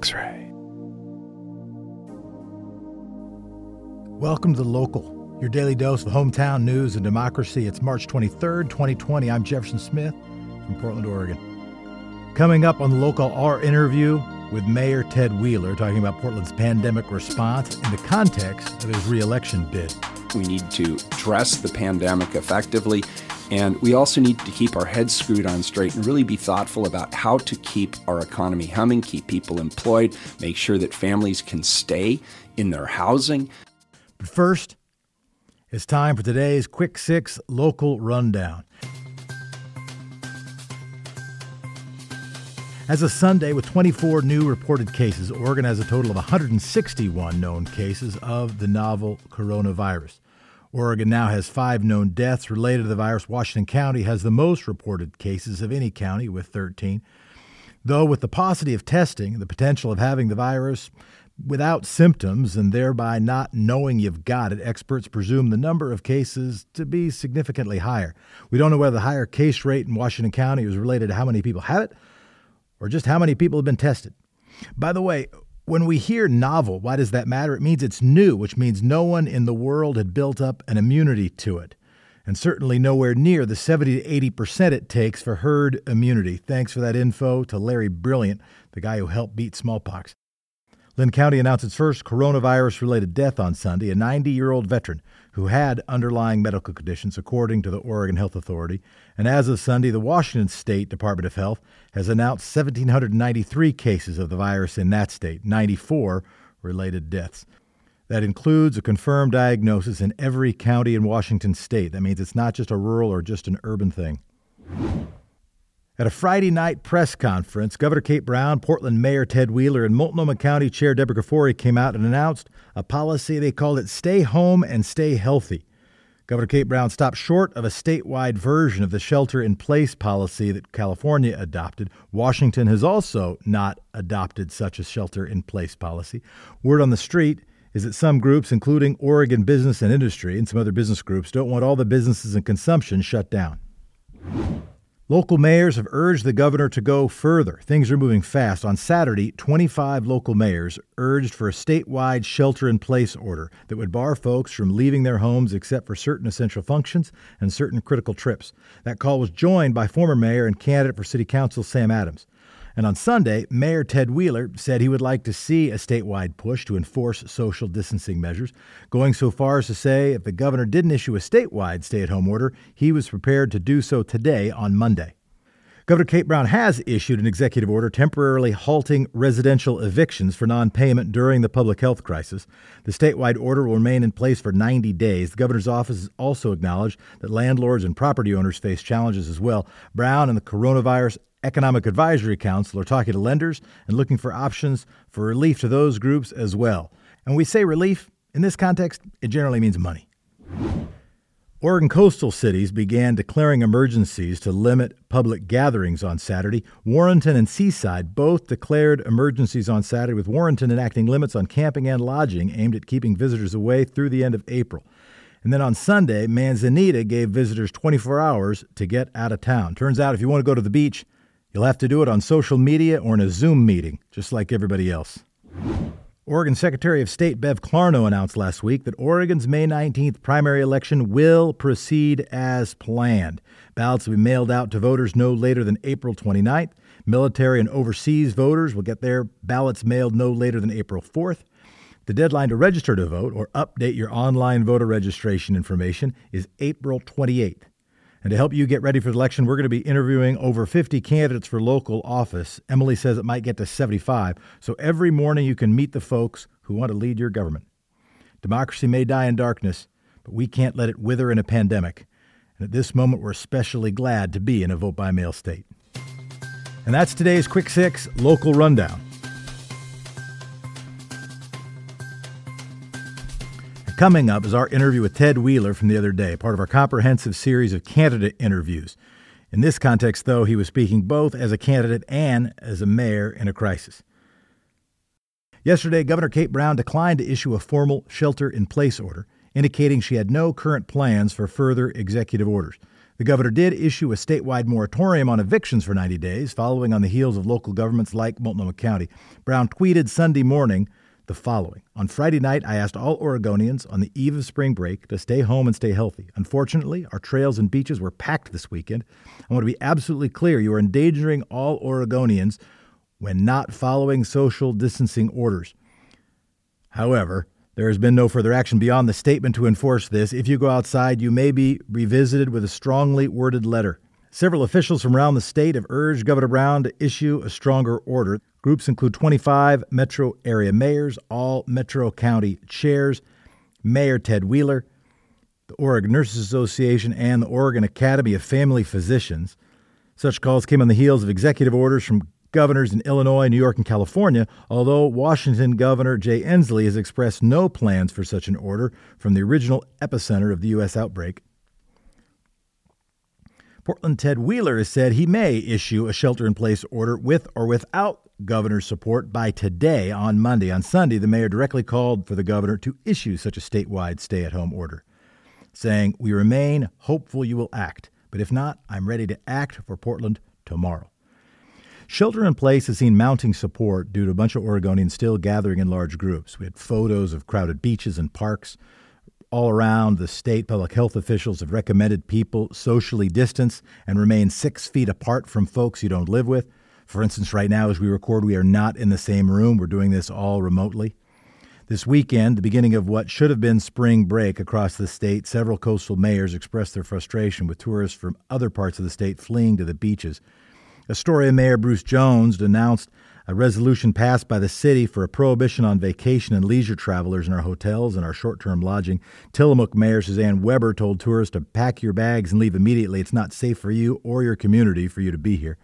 X Ray. Welcome to The Local, your daily dose of hometown news and democracy. It's March 23rd, 2020. I'm Jefferson Smith from Portland, Oregon. Coming up on The Local, our interview with Mayor Ted Wheeler talking about Portland's pandemic response in the context of his reelection bid. We need to address the pandemic effectively, and we also need to keep our heads screwed on straight and really be thoughtful about how to keep our economy humming, keep people employed, make sure that families can stay in their housing. But first, it's time for today's Quick Six local rundown. As of Sunday, with 24 new reported cases, Oregon has a total of 161 known cases of the novel coronavirus. Oregon now has five known deaths related to the virus. Washington County has the most reported cases of any county with 13. Though, with the paucity of testing, the potential of having the virus without symptoms and thereby not knowing you've got it, experts presume the number of cases to be significantly higher. We don't know whether the higher case rate in Washington County is related to how many people have it or just how many people have been tested. By the way, when we hear novel, why does that matter? It means it's new, which means no one in the world had built up an immunity to it. And certainly nowhere near the 70 to 80% it takes for herd immunity. Thanks for that info to Larry Brilliant, the guy who helped beat smallpox. Linn County announced its first coronavirus related death on Sunday, a 90 year old veteran who had underlying medical conditions, according to the Oregon Health Authority. And as of Sunday, the Washington State Department of Health has announced 1,793 cases of the virus in that state, 94 related deaths. That includes a confirmed diagnosis in every county in Washington state. That means it's not just a rural or just an urban thing. At a Friday night press conference, Governor Kate Brown, Portland Mayor Ted Wheeler, and Multnomah County Chair Deborah Kafoury came out and announced a policy they called it Stay Home and Stay Healthy. Governor Kate Brown stopped short of a statewide version of the shelter in place policy that California adopted. Washington has also not adopted such a shelter in place policy. Word on the street is that some groups, including Oregon Business and Industry and some other business groups, don't want all the businesses and consumption shut down. Local mayors have urged the governor to go further. Things are moving fast. On Saturday, 25 local mayors urged for a statewide shelter in place order that would bar folks from leaving their homes except for certain essential functions and certain critical trips. That call was joined by former mayor and candidate for city council Sam Adams. And on Sunday, Mayor Ted Wheeler said he would like to see a statewide push to enforce social distancing measures, going so far as to say if the governor didn't issue a statewide stay at home order, he was prepared to do so today on Monday. Governor Kate Brown has issued an executive order temporarily halting residential evictions for non payment during the public health crisis. The statewide order will remain in place for 90 days. The governor's office also acknowledged that landlords and property owners face challenges as well. Brown and the Coronavirus Economic Advisory Council are talking to lenders and looking for options for relief to those groups as well. And we say relief, in this context, it generally means money. Oregon coastal cities began declaring emergencies to limit public gatherings on Saturday. Warrenton and Seaside both declared emergencies on Saturday, with Warrenton enacting limits on camping and lodging aimed at keeping visitors away through the end of April. And then on Sunday, Manzanita gave visitors 24 hours to get out of town. Turns out if you want to go to the beach, You'll have to do it on social media or in a Zoom meeting, just like everybody else. Oregon Secretary of State Bev Clarno announced last week that Oregon's May 19th primary election will proceed as planned. Ballots will be mailed out to voters no later than April 29th. Military and overseas voters will get their ballots mailed no later than April 4th. The deadline to register to vote or update your online voter registration information is April 28th. And to help you get ready for the election, we're going to be interviewing over 50 candidates for local office. Emily says it might get to 75. So every morning you can meet the folks who want to lead your government. Democracy may die in darkness, but we can't let it wither in a pandemic. And at this moment, we're especially glad to be in a vote by mail state. And that's today's Quick Six local rundown. Coming up is our interview with Ted Wheeler from the other day, part of our comprehensive series of candidate interviews. In this context, though, he was speaking both as a candidate and as a mayor in a crisis. Yesterday, Governor Kate Brown declined to issue a formal shelter in place order, indicating she had no current plans for further executive orders. The governor did issue a statewide moratorium on evictions for 90 days, following on the heels of local governments like Multnomah County. Brown tweeted Sunday morning the following On Friday night, I asked all Oregonians on the eve of spring break to stay home and stay healthy. Unfortunately, our trails and beaches were packed this weekend. I want to be absolutely clear you are endangering all Oregonians when not following social distancing orders. However, there has been no further action beyond the statement to enforce this. If you go outside, you may be revisited with a strongly worded letter. Several officials from around the state have urged Governor Brown to issue a stronger order. Groups include 25 metro area mayors, all metro county chairs, Mayor Ted Wheeler, the Oregon Nurses Association, and the Oregon Academy of Family Physicians. Such calls came on the heels of executive orders from governors in Illinois, New York, and California, although Washington Governor Jay Inslee has expressed no plans for such an order from the original epicenter of the U.S. outbreak. Portland Ted Wheeler has said he may issue a shelter in place order with or without governor's support by today on Monday. On Sunday, the mayor directly called for the governor to issue such a statewide stay at home order, saying, We remain hopeful you will act, but if not, I'm ready to act for Portland tomorrow. Shelter in place has seen mounting support due to a bunch of Oregonians still gathering in large groups. We had photos of crowded beaches and parks. All around the state, public health officials have recommended people socially distance and remain six feet apart from folks you don't live with. For instance, right now, as we record, we are not in the same room. We're doing this all remotely. This weekend, the beginning of what should have been spring break across the state, several coastal mayors expressed their frustration with tourists from other parts of the state fleeing to the beaches Astoria Mayor Bruce Jones announced a resolution passed by the city for a prohibition on vacation and leisure travelers in our hotels and our short term lodging. Tillamook Mayor Suzanne Weber told tourists to pack your bags and leave immediately. It's not safe for you or your community for you to be here.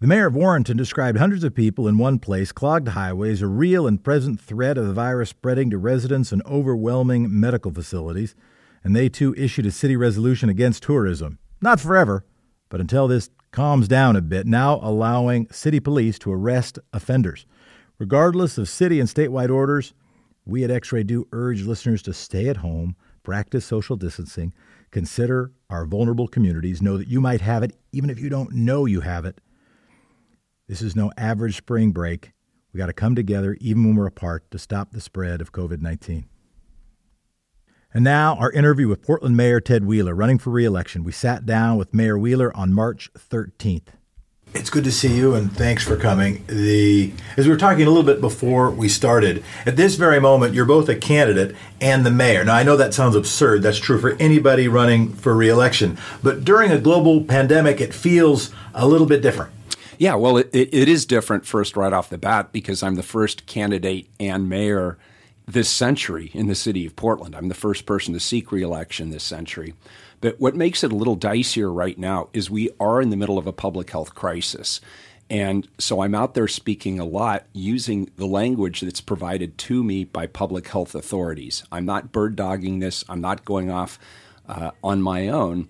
The mayor of Warrenton described hundreds of people in one place, clogged highways, a real and present threat of the virus spreading to residents and overwhelming medical facilities, and they too issued a city resolution against tourism. Not forever, but until this calms down a bit, now allowing city police to arrest offenders. Regardless of city and statewide orders, we at X Ray do urge listeners to stay at home, practice social distancing, consider our vulnerable communities, know that you might have it even if you don't know you have it. This is no average spring break. We got to come together even when we're apart to stop the spread of COVID 19. And now, our interview with Portland Mayor Ted Wheeler, running for reelection. We sat down with Mayor Wheeler on March 13th. It's good to see you, and thanks for coming. The as we were talking a little bit before we started, at this very moment, you're both a candidate and the mayor. Now, I know that sounds absurd. That's true for anybody running for reelection. But during a global pandemic, it feels a little bit different. Yeah, well, it, it is different first right off the bat because I'm the first candidate and mayor this century in the city of Portland. I'm the first person to seek reelection this century. But what makes it a little dicier right now is we are in the middle of a public health crisis. And so I'm out there speaking a lot using the language that's provided to me by public health authorities. I'm not bird dogging this, I'm not going off uh, on my own.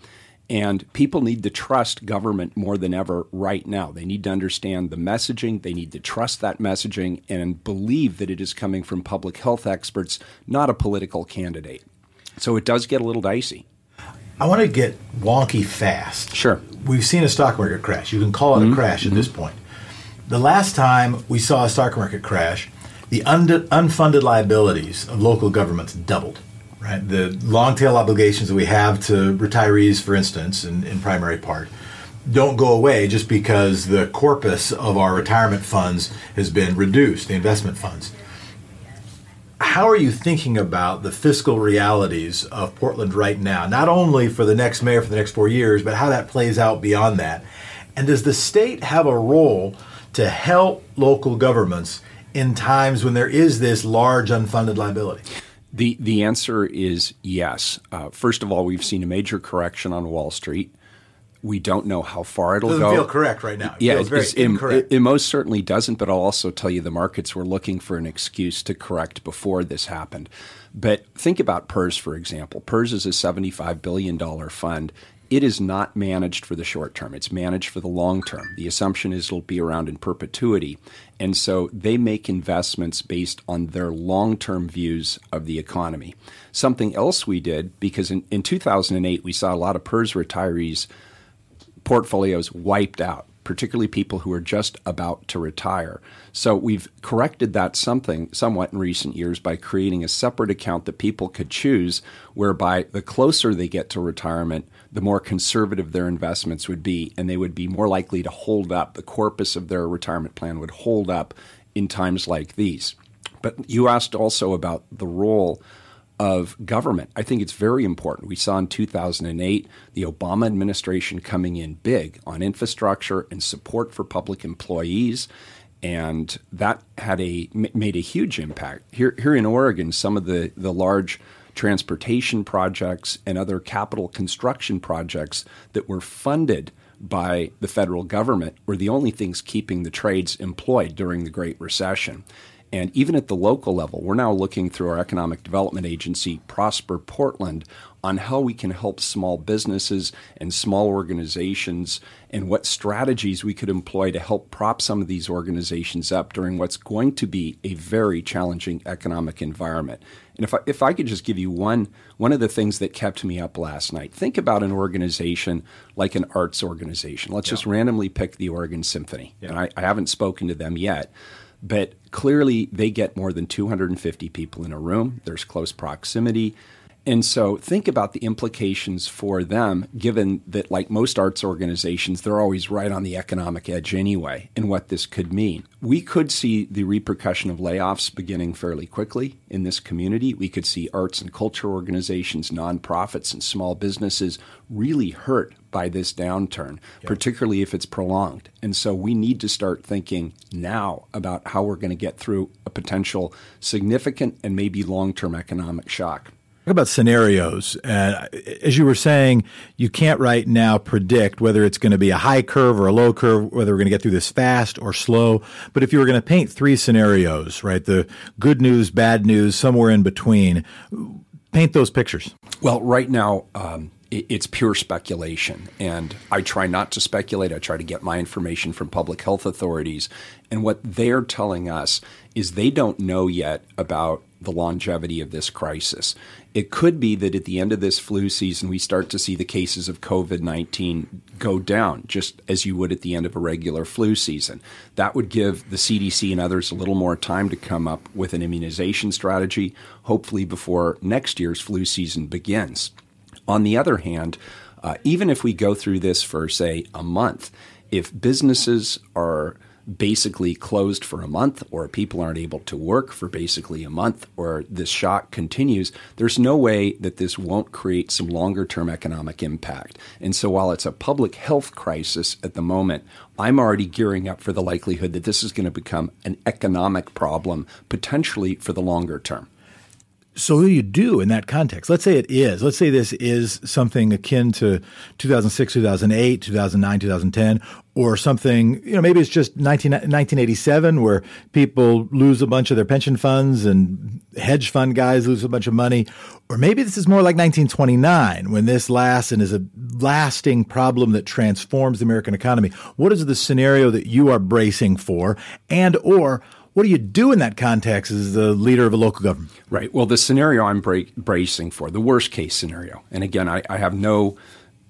And people need to trust government more than ever right now. They need to understand the messaging, they need to trust that messaging, and believe that it is coming from public health experts, not a political candidate. So it does get a little dicey. I want to get wonky fast. Sure. We've seen a stock market crash. You can call it mm-hmm. a crash at mm-hmm. this point. The last time we saw a stock market crash, the unfunded liabilities of local governments doubled right? The long tail obligations that we have to retirees, for instance, in, in primary part, don't go away just because the corpus of our retirement funds has been reduced, the investment funds. How are you thinking about the fiscal realities of Portland right now, not only for the next mayor for the next four years, but how that plays out beyond that? And does the state have a role to help local governments in times when there is this large unfunded liability? The the answer is yes. Uh, first of all, we've seen a major correction on Wall Street. We don't know how far it'll doesn't go. Feel correct right now. It yeah, it, it, it, most certainly doesn't. But I'll also tell you the markets were looking for an excuse to correct before this happened. But think about PERS for example. PERS is a seventy-five billion dollar fund. It is not managed for the short term. It's managed for the long term. The assumption is it'll be around in perpetuity. And so they make investments based on their long term views of the economy. Something else we did, because in, in 2008, we saw a lot of PERS retirees' portfolios wiped out particularly people who are just about to retire. So we've corrected that something somewhat in recent years by creating a separate account that people could choose whereby the closer they get to retirement, the more conservative their investments would be and they would be more likely to hold up the corpus of their retirement plan would hold up in times like these. But you asked also about the role of government. I think it's very important. We saw in 2008 the Obama administration coming in big on infrastructure and support for public employees, and that had a made a huge impact here. Here in Oregon, some of the the large transportation projects and other capital construction projects that were funded by the federal government were the only things keeping the trades employed during the Great Recession. And even at the local level, we're now looking through our economic development agency, Prosper Portland, on how we can help small businesses and small organizations and what strategies we could employ to help prop some of these organizations up during what's going to be a very challenging economic environment. And if I, if I could just give you one, one of the things that kept me up last night, think about an organization like an arts organization. Let's yeah. just randomly pick the Oregon Symphony. Yeah. And I, I haven't spoken to them yet. But clearly, they get more than 250 people in a room. There's close proximity. And so think about the implications for them, given that, like most arts organizations, they're always right on the economic edge anyway, and what this could mean. We could see the repercussion of layoffs beginning fairly quickly in this community. We could see arts and culture organizations, nonprofits, and small businesses really hurt by this downturn, yep. particularly if it's prolonged. And so we need to start thinking now about how we're going to get through a potential significant and maybe long term economic shock. Talk about scenarios. Uh, as you were saying, you can't right now predict whether it's going to be a high curve or a low curve, whether we're going to get through this fast or slow. But if you were going to paint three scenarios, right, the good news, bad news, somewhere in between, paint those pictures. Well, right now, um, it's pure speculation. And I try not to speculate. I try to get my information from public health authorities. And what they're telling us is they don't know yet about the longevity of this crisis. It could be that at the end of this flu season, we start to see the cases of COVID 19 go down, just as you would at the end of a regular flu season. That would give the CDC and others a little more time to come up with an immunization strategy, hopefully before next year's flu season begins. On the other hand, uh, even if we go through this for, say, a month, if businesses are basically closed for a month or people aren't able to work for basically a month or this shock continues, there's no way that this won't create some longer term economic impact. And so while it's a public health crisis at the moment, I'm already gearing up for the likelihood that this is going to become an economic problem potentially for the longer term. So, what do you do in that context? Let's say it is. Let's say this is something akin to 2006, 2008, 2009, 2010, or something, you know, maybe it's just 19, 1987 where people lose a bunch of their pension funds and hedge fund guys lose a bunch of money. Or maybe this is more like 1929 when this lasts and is a lasting problem that transforms the American economy. What is the scenario that you are bracing for? And, or, what do you do in that context as the leader of a local government? Right. Well, the scenario I'm bra- bracing for, the worst case scenario, and again, I, I have no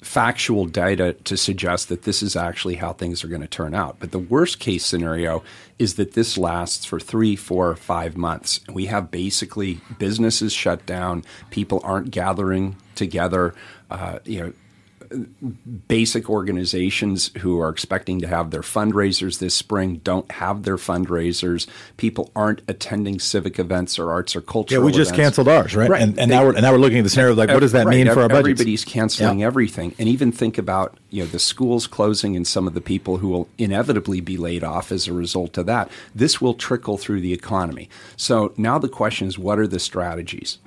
factual data to suggest that this is actually how things are going to turn out. But the worst case scenario is that this lasts for three, four, five months. We have basically businesses shut down, people aren't gathering together. Uh, you know, basic organizations who are expecting to have their fundraisers this spring don't have their fundraisers. People aren't attending civic events or arts or cultural. Yeah, we just events. canceled ours, right? right. And, and they, now we're and now we're looking at the scenario of like, what does that right. mean for our budget? Everybody's canceling yeah. everything, and even think about you know the schools closing and some of the people who will inevitably be laid off as a result of that. This will trickle through the economy. So now the question is, what are the strategies?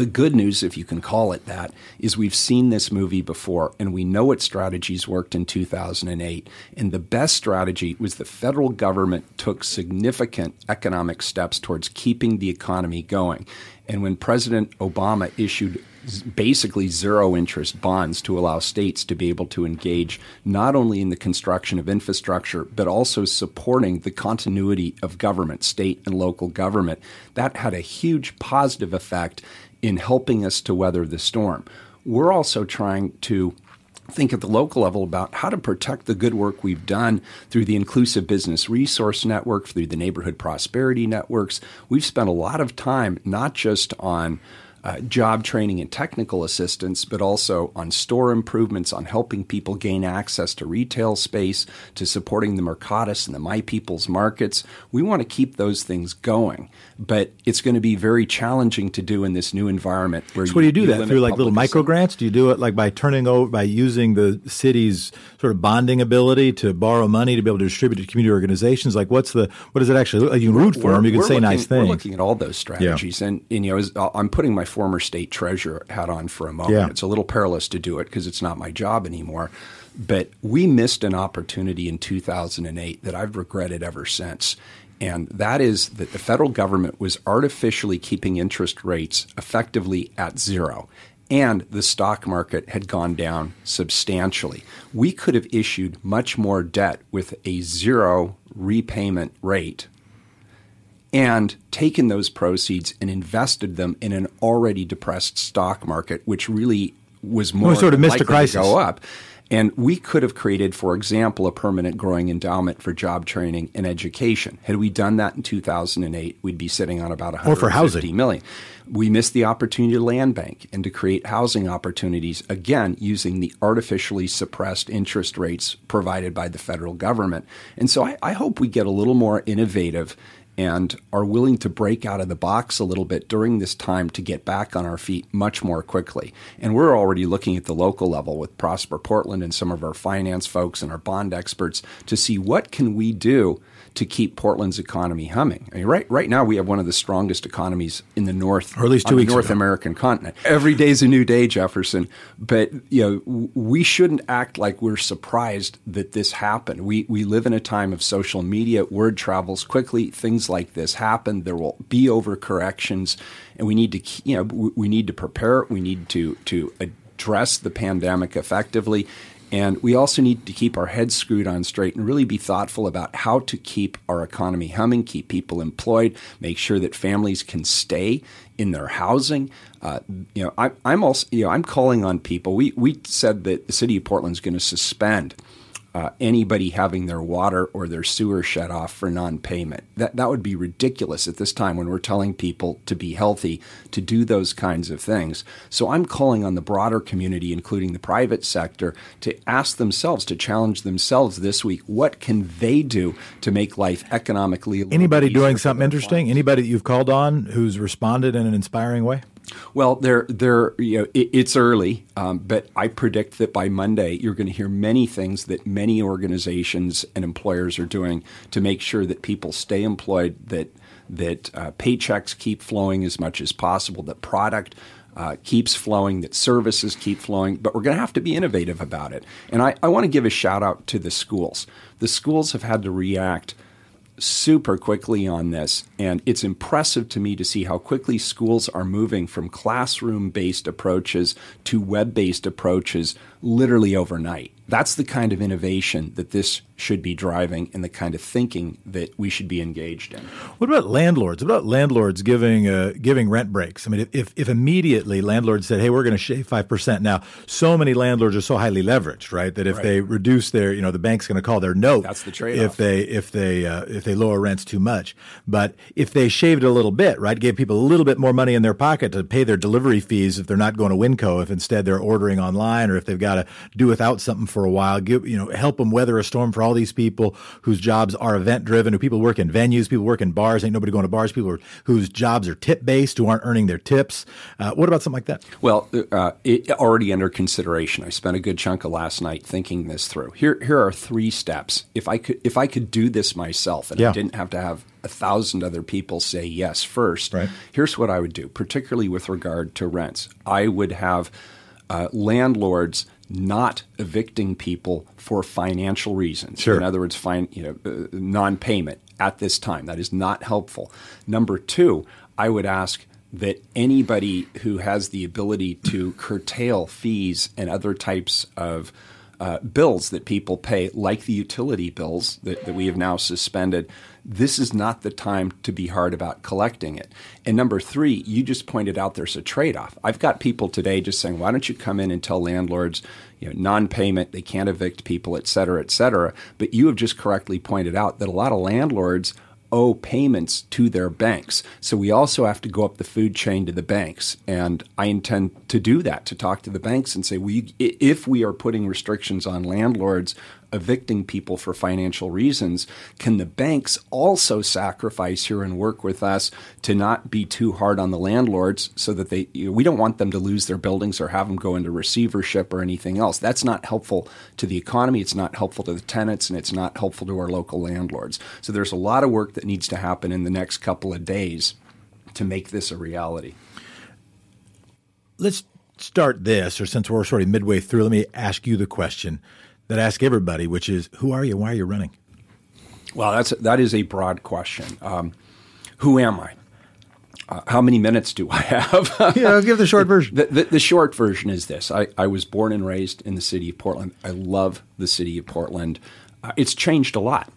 The good news, if you can call it that, is we've seen this movie before and we know what strategies worked in 2008. And the best strategy was the federal government took significant economic steps towards keeping the economy going. And when President Obama issued basically zero interest bonds to allow states to be able to engage not only in the construction of infrastructure, but also supporting the continuity of government, state and local government. That had a huge positive effect in helping us to weather the storm. We're also trying to think at the local level about how to protect the good work we've done through the Inclusive Business Resource Network, through the Neighborhood Prosperity Networks. We've spent a lot of time not just on uh, job training and technical assistance, but also on store improvements, on helping people gain access to retail space, to supporting the Mercatus and the My People's markets. We want to keep those things going, but it's going to be very challenging to do in this new environment. Where so, you, do you do you that through like little micro grants? Do you do it like by turning over by using the city's sort of bonding ability to borrow money to be able to distribute to community organizations? Like, what's the what does it actually? You can root for them. You can say looking, nice things. We're looking at all those strategies, yeah. and, and you know, uh, I'm putting my former state treasurer hat on for a moment. Yeah. It's a little perilous to do it because it's not my job anymore. But we missed an opportunity in 2008 that I've regretted ever since. And that is that the federal government was artificially keeping interest rates effectively at zero. And the stock market had gone down substantially. We could have issued much more debt with a zero repayment rate and taken those proceeds and invested them in an already depressed stock market, which really was more we sort of missed a crisis. to go up. And we could have created, for example, a permanent growing endowment for job training and education. Had we done that in 2008, we'd be sitting on about 150 or for housing. million. We missed the opportunity to land bank and to create housing opportunities, again, using the artificially suppressed interest rates provided by the federal government. And so I, I hope we get a little more innovative and are willing to break out of the box a little bit during this time to get back on our feet much more quickly. And we're already looking at the local level with Prosper Portland and some of our finance folks and our bond experts to see what can we do to keep Portland's economy humming. I mean, right right now we have one of the strongest economies in the North, or at least two weeks North ago. American continent. Every day's a new day, Jefferson. But you know, we shouldn't act like we're surprised that this happened. We we live in a time of social media. Word travels quickly. Things like this happen. There will be overcorrections, and we need to you know we need to prepare. We need to to address the pandemic effectively and we also need to keep our heads screwed on straight and really be thoughtful about how to keep our economy humming, keep people employed, make sure that families can stay in their housing. Uh, you know, I, am also, you know, I'm calling on people. We we said that the city of Portland is going to suspend uh, anybody having their water or their sewer shut off for non-payment. That that would be ridiculous at this time when we're telling people to be healthy to do those kinds of things. So I'm calling on the broader community, including the private sector, to ask themselves to challenge themselves this week. What can they do to make life economically? Anybody doing something interesting? Anybody that you've called on who's responded in an inspiring way? Well, they're, they're, you know, it, it's early, um, but I predict that by Monday you're going to hear many things that many organizations and employers are doing to make sure that people stay employed, that that uh, paychecks keep flowing as much as possible, that product uh, keeps flowing, that services keep flowing, but we're going to have to be innovative about it. And I, I want to give a shout out to the schools. The schools have had to react super quickly on this, and it's impressive to me to see how quickly schools are moving from classroom based approaches to web based approaches literally overnight. That's the kind of innovation that this should be driving and the kind of thinking that we should be engaged in. What about landlords? What about landlords giving uh, giving rent breaks? I mean, if, if immediately landlords said, "Hey, we're going to shave five percent," now so many landlords are so highly leveraged, right? That if right. they reduce their, you know, the bank's going to call their note. That's the trade. If they if they uh, if they lower rents too much, but if they shaved a little bit, right, gave people a little bit more money in their pocket to pay their delivery fees if they're not going to Winco, if instead they're ordering online, or if they've got to do without something for a while, give you know help them weather a storm for all these people whose jobs are event driven, who people work in venues, people work in bars, ain't nobody going to bars, people are, whose jobs are tip based, who aren't earning their tips. Uh, what about something like that? Well, uh, it, already under consideration. I spent a good chunk of last night thinking this through. Here, here are three steps. If I could, if I could do this myself, and yeah. I didn't have to have a thousand other people say yes first. Right. Here's what I would do, particularly with regard to rents. I would have uh, landlords not evicting people for financial reasons. Sure. In other words, fine, you know, uh, non-payment at this time. That is not helpful. Number two, I would ask that anybody who has the ability to curtail fees and other types of uh, bills that people pay, like the utility bills that, that we have now suspended, this is not the time to be hard about collecting it. And number three, you just pointed out there's a trade off. I've got people today just saying, why don't you come in and tell landlords, you know, non payment, they can't evict people, et cetera, et cetera. But you have just correctly pointed out that a lot of landlords owe payments to their banks. So we also have to go up the food chain to the banks. And I intend to do that, to talk to the banks and say, we, if we are putting restrictions on landlords evicting people for financial reasons, can the banks also sacrifice here and work with us to not be too hard on the landlords so that they, you know, we don't want them to lose their buildings or have them go into receivership or anything else. That's not helpful to the economy. It's not helpful to the tenants and it's not helpful to our local landlords. So there's a lot of work that needs to happen in the next couple of days to make this a reality. Let's start this, or since we're sort of midway through, let me ask you the question that ask everybody, which is, who are you? Why are you running? Well, that's that is a broad question. Um, who am I? Uh, how many minutes do I have? yeah, I'll give the short version. The, the, the, short version is this: I, I, was born and raised in the city of Portland. I love the city of Portland. Uh, it's changed a lot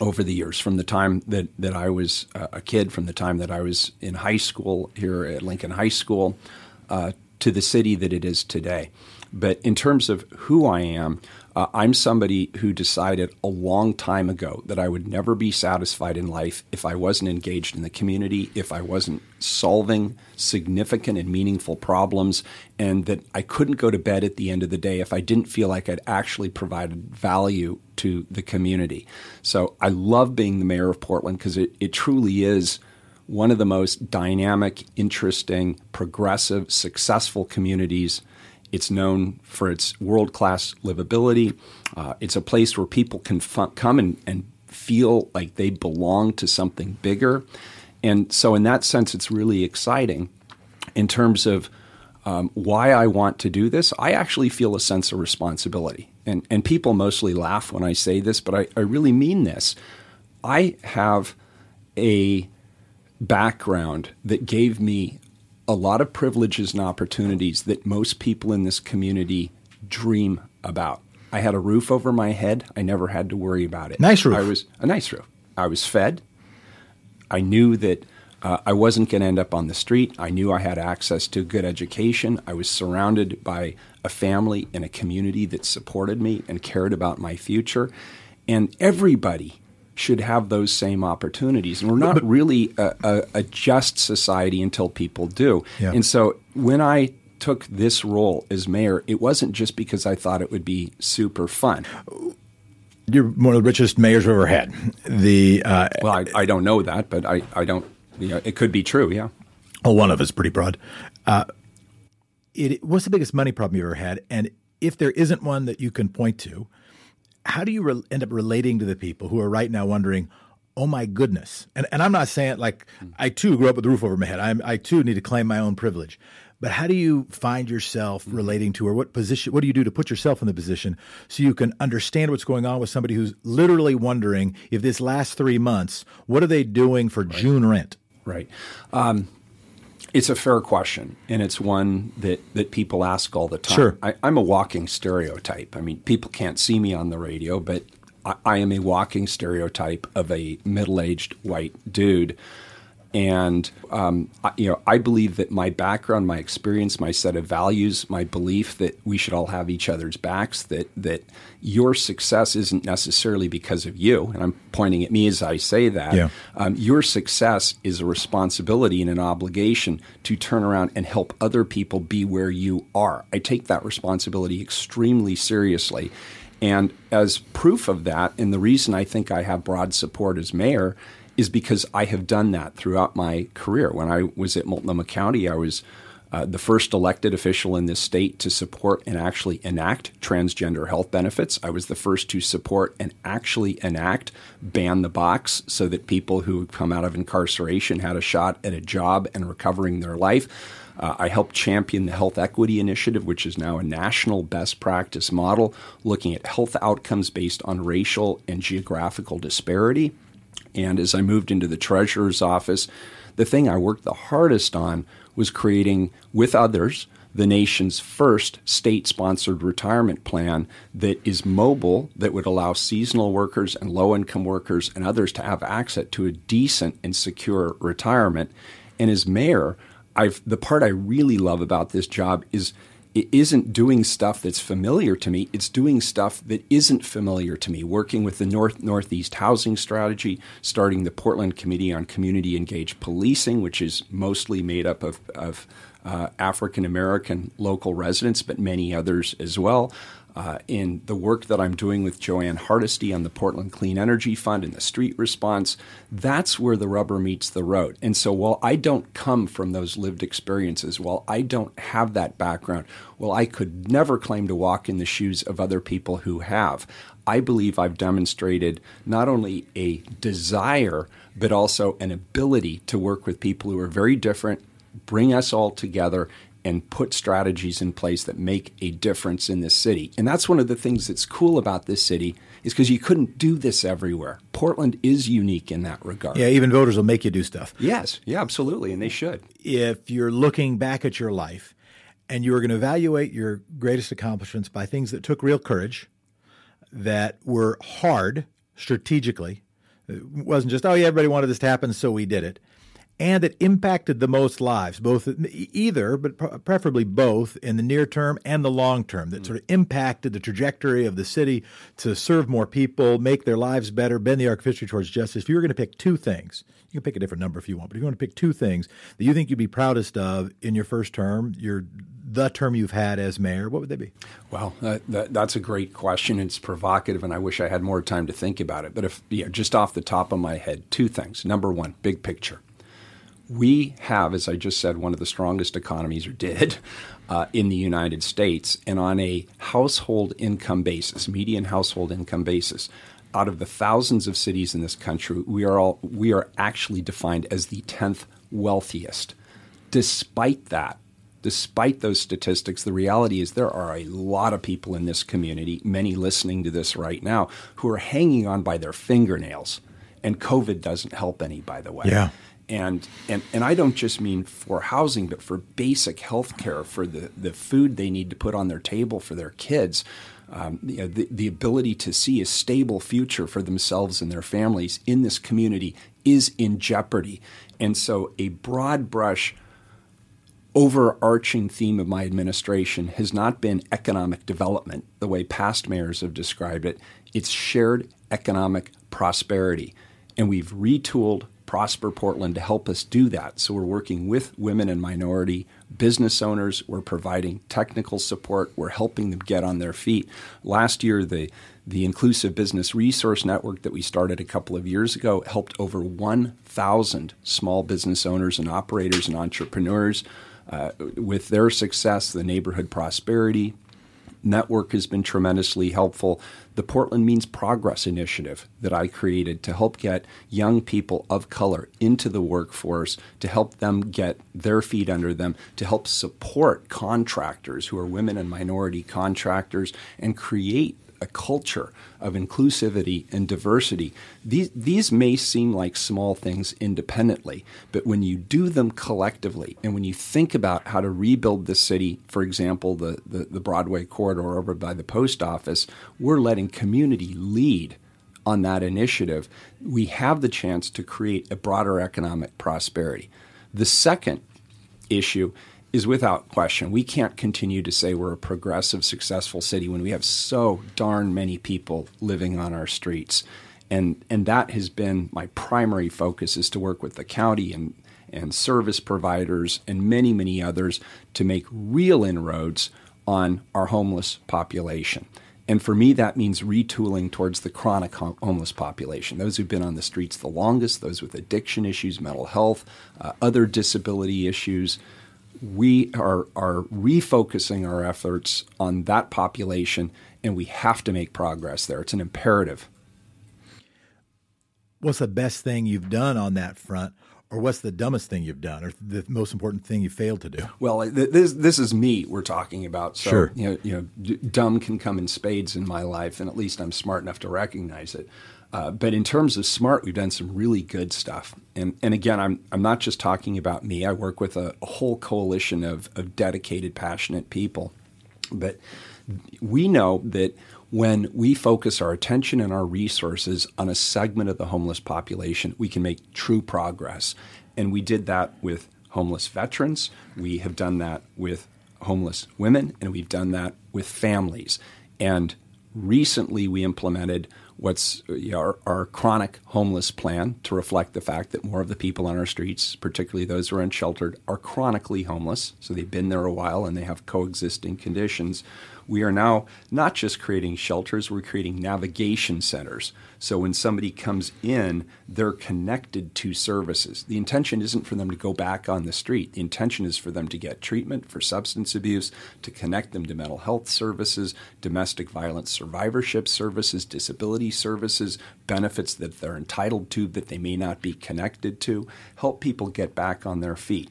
over the years, from the time that that I was uh, a kid, from the time that I was in high school here at Lincoln High School, uh, to the city that it is today. But in terms of who I am, uh, I'm somebody who decided a long time ago that I would never be satisfied in life if I wasn't engaged in the community, if I wasn't solving significant and meaningful problems, and that I couldn't go to bed at the end of the day if I didn't feel like I'd actually provided value to the community. So I love being the mayor of Portland because it, it truly is one of the most dynamic, interesting, progressive, successful communities it's known for its world class livability. Uh, it's a place where people can f- come and, and feel like they belong to something bigger. And so, in that sense, it's really exciting. In terms of um, why I want to do this, I actually feel a sense of responsibility. And, and people mostly laugh when I say this, but I, I really mean this. I have a background that gave me a lot of privileges and opportunities that most people in this community dream about. I had a roof over my head. I never had to worry about it. Nice roof. I was a nice roof. I was fed. I knew that uh, I wasn't going to end up on the street. I knew I had access to good education. I was surrounded by a family and a community that supported me and cared about my future. And everybody should have those same opportunities. And we're not really a, a, a, just society until people do. Yeah. And so when I took this role as mayor, it wasn't just because I thought it would be super fun. You're one of the richest mayors we've ever had. The uh, well, I, I, don't know that, but I, I don't. You know, it could be true. Yeah. Well, one of us pretty broad. Uh, it, what's the biggest money problem you ever had? And if there isn't one that you can point to, how do you re- end up relating to the people who are right now wondering, oh my goodness? And, and I'm not saying like I too grew up with the roof over my head. I'm, I too need to claim my own privilege. But how do you find yourself mm-hmm. relating to, or what position? What do you do to put yourself in the position so you can understand what's going on with somebody who's literally wondering if this last three months, what are they doing for right. June rent? Right. Um, it's a fair question, and it's one that, that people ask all the time. Sure. I, am a walking stereotype. I mean, people can't see me on the radio, but I, I am a walking stereotype of a middle aged white dude and um, I, you know, I believe that my background, my experience, my set of values, my belief that we should all have each other's backs, that that your success isn't necessarily because of you, and I'm pointing at me as I say that. Yeah. Um, your success is a responsibility and an obligation to turn around and help other people be where you are. I take that responsibility extremely seriously. And as proof of that, and the reason I think I have broad support as mayor is because I have done that throughout my career. When I was at Multnomah County, I was uh, the first elected official in this state to support and actually enact transgender health benefits. I was the first to support and actually enact ban the box so that people who come out of incarceration had a shot at a job and recovering their life. Uh, I helped champion the Health Equity Initiative, which is now a national best practice model looking at health outcomes based on racial and geographical disparity. And as I moved into the treasurer's office, the thing I worked the hardest on was creating, with others, the nation's first state sponsored retirement plan that is mobile, that would allow seasonal workers and low income workers and others to have access to a decent and secure retirement. And as mayor, I've, the part I really love about this job is it isn't doing stuff that's familiar to me. It's doing stuff that isn't familiar to me. Working with the North Northeast Housing Strategy, starting the Portland Committee on Community Engaged Policing, which is mostly made up of, of uh, African American local residents, but many others as well. Uh, in the work that I'm doing with Jo Ann Hardesty on the Portland Clean Energy Fund and the street response, that's where the rubber meets the road. And so while I don't come from those lived experiences, while I don't have that background, well, I could never claim to walk in the shoes of other people who have. I believe I've demonstrated not only a desire, but also an ability to work with people who are very different, bring us all together and put strategies in place that make a difference in this city. And that's one of the things that's cool about this city is because you couldn't do this everywhere. Portland is unique in that regard. Yeah, even voters will make you do stuff. Yes, yeah, absolutely, and they should. If you're looking back at your life and you were going to evaluate your greatest accomplishments by things that took real courage, that were hard strategically, it wasn't just, oh, yeah, everybody wanted this to happen, so we did it and it impacted the most lives, both either, but preferably both in the near term and the long term, that mm. sort of impacted the trajectory of the city to serve more people, make their lives better, bend the arc of history towards justice. If you were going to pick two things, you can pick a different number if you want, but if you want to pick two things that you think you'd be proudest of in your first term, your the term you've had as mayor, what would they be? Well, that, that, that's a great question. It's provocative, and I wish I had more time to think about it. But if, yeah, just off the top of my head, two things. Number one, big picture we have, as I just said, one of the strongest economies, or did, uh, in the United States. And on a household income basis, median household income basis, out of the thousands of cities in this country, we are all we are actually defined as the tenth wealthiest. Despite that, despite those statistics, the reality is there are a lot of people in this community, many listening to this right now, who are hanging on by their fingernails. And COVID doesn't help any, by the way. Yeah and and and I don't just mean for housing, but for basic health care, for the the food they need to put on their table for their kids. Um, you know, the, the ability to see a stable future for themselves and their families in this community is in jeopardy. And so, a broad brush, overarching theme of my administration has not been economic development, the way past mayors have described it. It's shared economic prosperity. And we've retooled Prosper Portland to help us do that. So we're working with women and minority business owners. We're providing technical support. We're helping them get on their feet. Last year, the the Inclusive Business Resource Network that we started a couple of years ago helped over 1,000 small business owners and operators and entrepreneurs uh, with their success, the neighborhood prosperity network has been tremendously helpful. The Portland Means Progress initiative that I created to help get young people of color into the workforce, to help them get their feet under them, to help support contractors who are women and minority contractors, and create a culture of inclusivity and diversity. These, these may seem like small things independently, but when you do them collectively and when you think about how to rebuild the city, for example, the, the, the Broadway corridor over by the post office, we're letting community lead on that initiative. We have the chance to create a broader economic prosperity. The second issue is without question. We can't continue to say we're a progressive, successful city when we have so darn many people living on our streets. And, and that has been my primary focus is to work with the county and, and service providers and many, many others to make real inroads on our homeless population. And for me, that means retooling towards the chronic homeless population, those who've been on the streets the longest, those with addiction issues, mental health, uh, other disability issues, we are, are refocusing our efforts on that population, and we have to make progress there. It's an imperative. What's the best thing you've done on that front? Or what's the dumbest thing you've done, or the most important thing you failed to do? Well, this this is me we're talking about. So, sure. you know, you know, dumb can come in spades in my life, and at least I'm smart enough to recognize it. Uh, but in terms of smart, we've done some really good stuff. And, and again, I'm, I'm not just talking about me. I work with a, a whole coalition of, of dedicated, passionate people. But we know that when we focus our attention and our resources on a segment of the homeless population, we can make true progress. And we did that with homeless veterans. We have done that with homeless women, and we've done that with families. And recently, we implemented what's our, our, chronic homeless plan to reflect the fact that more of the people on our streets, particularly those who are unsheltered, are chronically homeless. So they've been there a while and they have coexisting conditions we are now not just creating shelters, we're creating navigation centers. So when somebody comes in, they're connected to services. The intention isn't for them to go back on the street. The intention is for them to get treatment for substance abuse, to connect them to mental health services, domestic violence survivorship services, disability services, benefits that they're entitled to that they may not be connected to, help people get back on their feet.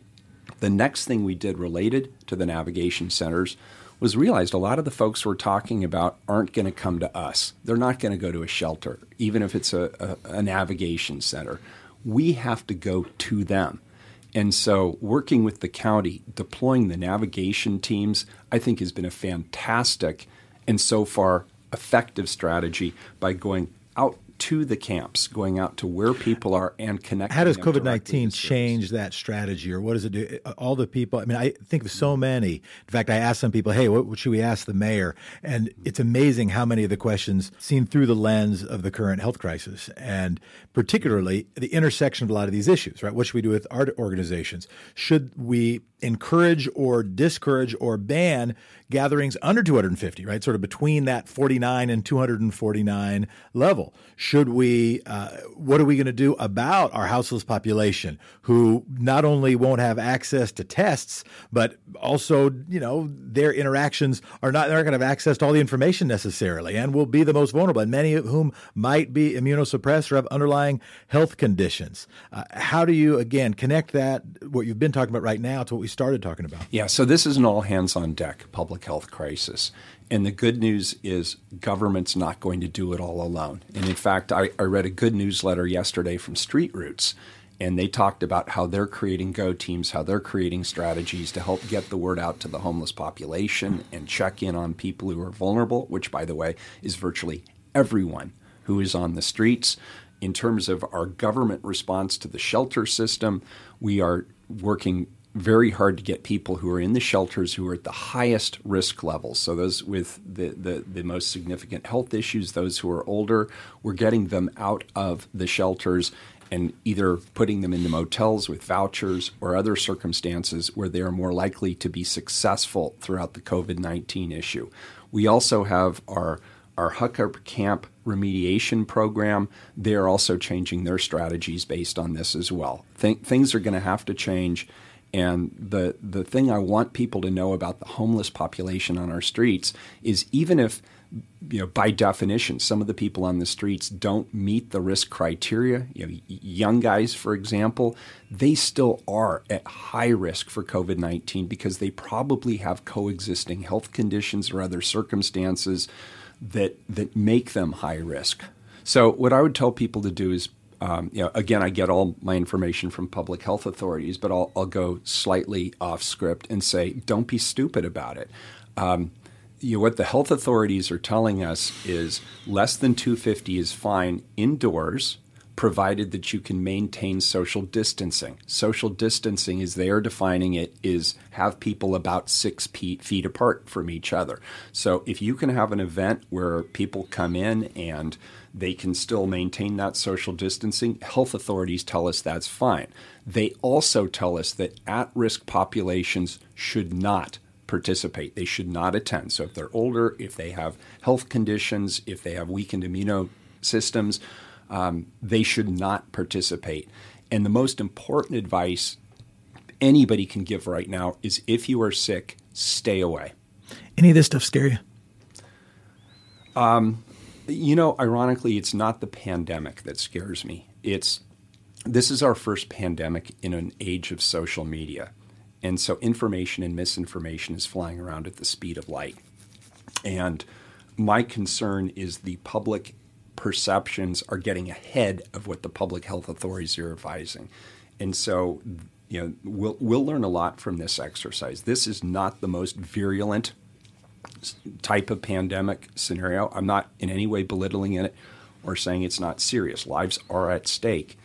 The next thing we did related to the navigation centers was realized a lot of the folks we're talking about aren't going to come to us. They're not going to go to a shelter, even if it's a, a, a navigation center. We have to go to them. And so, working with the county, deploying the navigation teams, I think has been a fantastic and so far effective strategy by going out to the camps, going out to where people are and connecting. How does COVID nineteen change that strategy, or what does it do? Uh, all the people. I mean, I think of so many. In fact, I asked some people, "Hey, what, what should we ask the mayor?" And it's amazing how many of the questions seen through the lens of the current health crisis, and particularly the intersection of a lot of these issues. Right? What should we do with our organizations? Should we encourage or discourage or ban gatherings under 250, right? Sort of between that 49 and 249 level. Should we, uh, what are we going to do about our houseless population who not only won't have access to tests, but also, you know, their interactions are not, they're not going to have access to all the information necessarily and will be the most vulnerable, and many of whom might be immunosuppressed or have underlying health conditions. Uh, how do you, again, connect that, what you've been talking about right now, to what we started talking about? Yeah, so this is an all hands on deck public health crisis. And the good news is government's not going to do it all alone. And in fact, I, I read a good newsletter yesterday from Street Roots, and they talked about how they're creating go teams, how they're creating strategies to help get the word out to the homeless population and check in on people who are vulnerable, which, by the way, is virtually everyone who is on the streets. In terms of our government response to the shelter system, we are working very hard to get people who are in the shelters who are at the highest risk levels. So those with the, the, the, most significant health issues, those who are older, we're getting them out of the shelters and either putting them into motels with vouchers or other circumstances where they are more likely to be successful throughout the COVID 19 issue. We also have our our Hookup Camp remediation program, they're also changing their strategies based on this as well. Th- things are going to have to change and the the thing I want people to know about the homeless population on our streets is even if you know by definition some of the people on the streets don't meet the risk criteria, you know young guys for example, they still are at high risk for COVID-19 because they probably have coexisting health conditions or other circumstances that that make them high risk. So what I would tell people to do is um, you know, again, I get all my information from public health authorities, but I'll, I'll go slightly off script and say, don't be stupid about it. Um, you know, what the health authorities are telling us is less than 250 is fine indoors, provided that you can maintain social distancing. Social distancing, as they are defining it, is have people about six feet apart from each other. So if you can have an event where people come in and they can still maintain that social distancing. Health authorities tell us that's fine. They also tell us that at risk populations should not participate. They should not attend. So if they're older, if they have health conditions, if they have weakened immune systems, um, they should not participate. And the most important advice anybody can give right now is if you are sick, stay away. Any of this stuff scare you? Um, you know, ironically, it's not the pandemic that scares me. It's this is our first pandemic in an age of social media. And so information and misinformation is flying around at the speed of light. And my concern is the public perceptions are getting ahead of what the public health authorities are advising. And so, you know, we'll, we'll learn a lot from this exercise. This is not the most virulent type of pandemic scenario. I'm not in any way belittling it or saying it's not serious. Lives are at stake.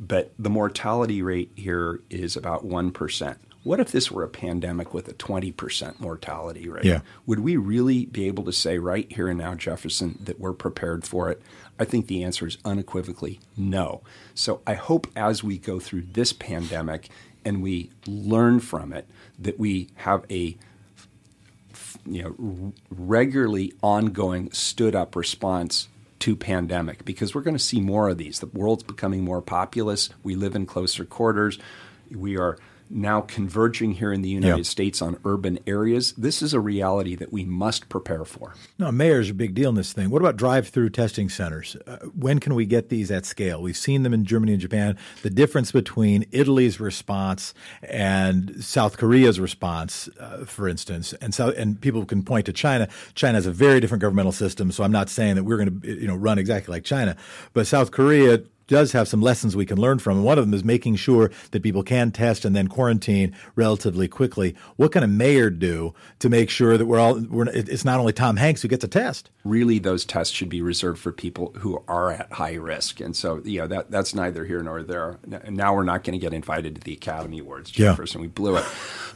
But the mortality rate here is about 1%. What if this were a pandemic with a 20% mortality rate? Yeah. Would we really be able to say right here and now, Jefferson, that we're prepared for it? I think the answer is unequivocally no. So I hope as we go through this pandemic and we learn from it, that we have a you know regularly ongoing stood up response to pandemic because we're going to see more of these. The world's becoming more populous. We live in closer quarters. We are now converging here in the United. States on urban areas. This is a reality that we must prepare for. No, mayor's a big deal in this thing. What about drive-through testing centers? Uh, when can we get these at scale? We've seen them in Germany and Japan. The difference between Italy's response and South Korea's response, uh, for instance, and so and people can point to China. China has a very different governmental system, so I'm not saying that we're going to you know run exactly like China, but South Korea does have some lessons we can learn from. And one of them is making sure that people can test and then quarantine relatively quickly. What can a mayor do to make sure that we're all, we're, it's not only Tom Hanks who gets a test? Really, those tests should be reserved for people who are at high risk. And so, you know, that, that's neither here nor there. Now we're not going to get invited to the Academy Awards, Jefferson. Yeah. We blew it.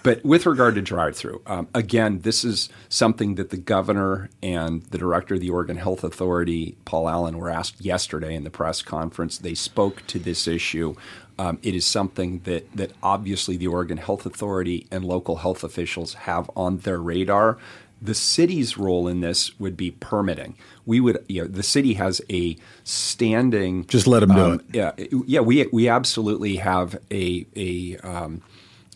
But with regard to drive through, um, again, this is something that the governor and the director of the Oregon Health Authority, Paul Allen, were asked yesterday in the press conference. They spoke to this issue. Um, it is something that, that obviously the Oregon Health Authority and local health officials have on their radar. The city's role in this would be permitting. We would, you know, the city has a standing. Just let them um, do it. Yeah, yeah. We we absolutely have a a um,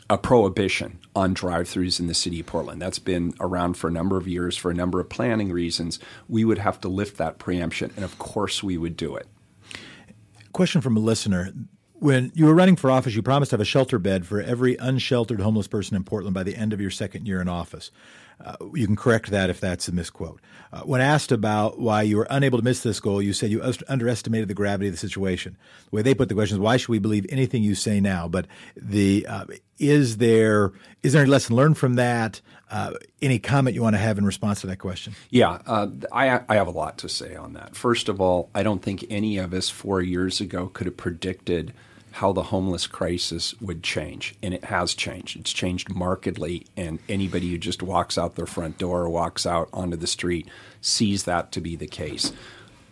a prohibition on drive-throughs in the city of Portland. That's been around for a number of years for a number of planning reasons. We would have to lift that preemption, and of course, we would do it. Question from a listener. When you were running for office, you promised to have a shelter bed for every unsheltered homeless person in Portland by the end of your second year in office. Uh, you can correct that if that's a misquote. Uh, when asked about why you were unable to miss this goal, you said you underestimated the gravity of the situation. The way they put the question is, why should we believe anything you say now? But the uh, is there is there any lesson learned from that? Uh, any comment you want to have in response to that question? Yeah, uh, I, I have a lot to say on that. First of all, I don't think any of us four years ago could have predicted – how the homeless crisis would change. And it has changed. It's changed markedly. And anybody who just walks out their front door or walks out onto the street sees that to be the case.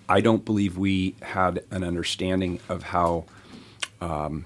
I don't believe we had an understanding of how um,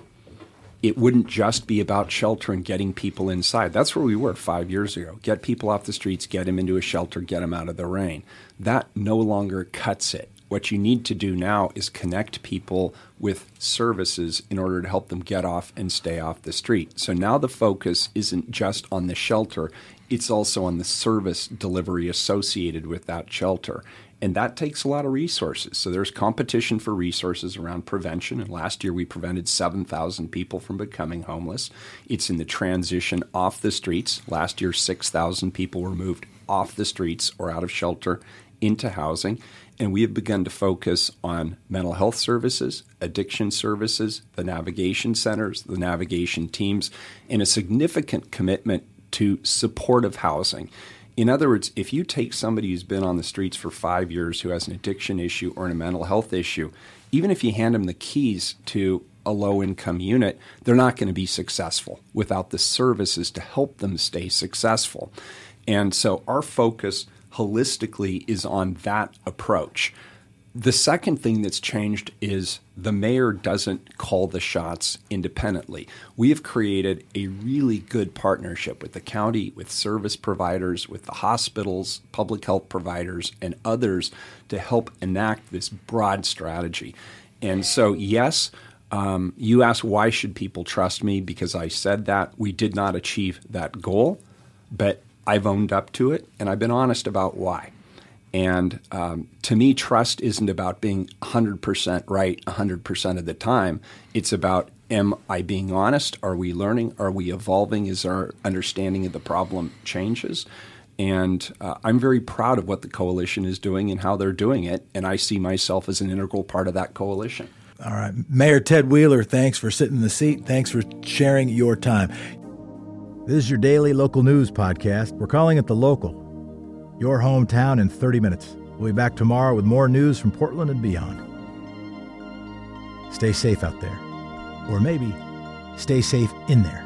it wouldn't just be about shelter and getting people inside. That's where we were five years ago. Get people off the streets, get them into a shelter, get them out of the rain. That no longer cuts it. What you need to do now is connect people with services in order to help them get off and stay off the street. So now the focus isn't just on the shelter, it's also on the service delivery associated with that shelter. And that takes a lot of resources. So there's competition for resources around prevention. And last year we prevented 7,000 people from becoming homeless. It's in the transition off the streets. Last year, 6,000 people were moved off the streets or out of shelter into housing. And we have begun to focus on mental health services, addiction services, the navigation centers, the navigation teams, and a significant commitment to supportive housing. In other words, if you take somebody who's been on the streets for five years who has an addiction issue or a mental health issue, even if you hand them the keys to a low income unit, they're not going to be successful without the services to help them stay successful. And so our focus holistically is on that approach. The second thing that's changed is the mayor doesn't call the shots independently. We have created a really good partnership with the county, with service providers, with the hospitals, public health providers, and others to help enact this broad strategy. And so, yes, um, you ask why should people trust me because I said that we did not achieve that goal, but I've owned up to it and I've been honest about why. And um, to me, trust isn't about being 100% right 100% of the time. It's about am I being honest? Are we learning? Are we evolving? Is our understanding of the problem changes? And uh, I'm very proud of what the coalition is doing and how they're doing it. And I see myself as an integral part of that coalition. All right. Mayor Ted Wheeler, thanks for sitting in the seat. Thanks for sharing your time. This is your daily local news podcast. We're calling it The Local, your hometown in 30 minutes. We'll be back tomorrow with more news from Portland and beyond. Stay safe out there. Or maybe stay safe in there.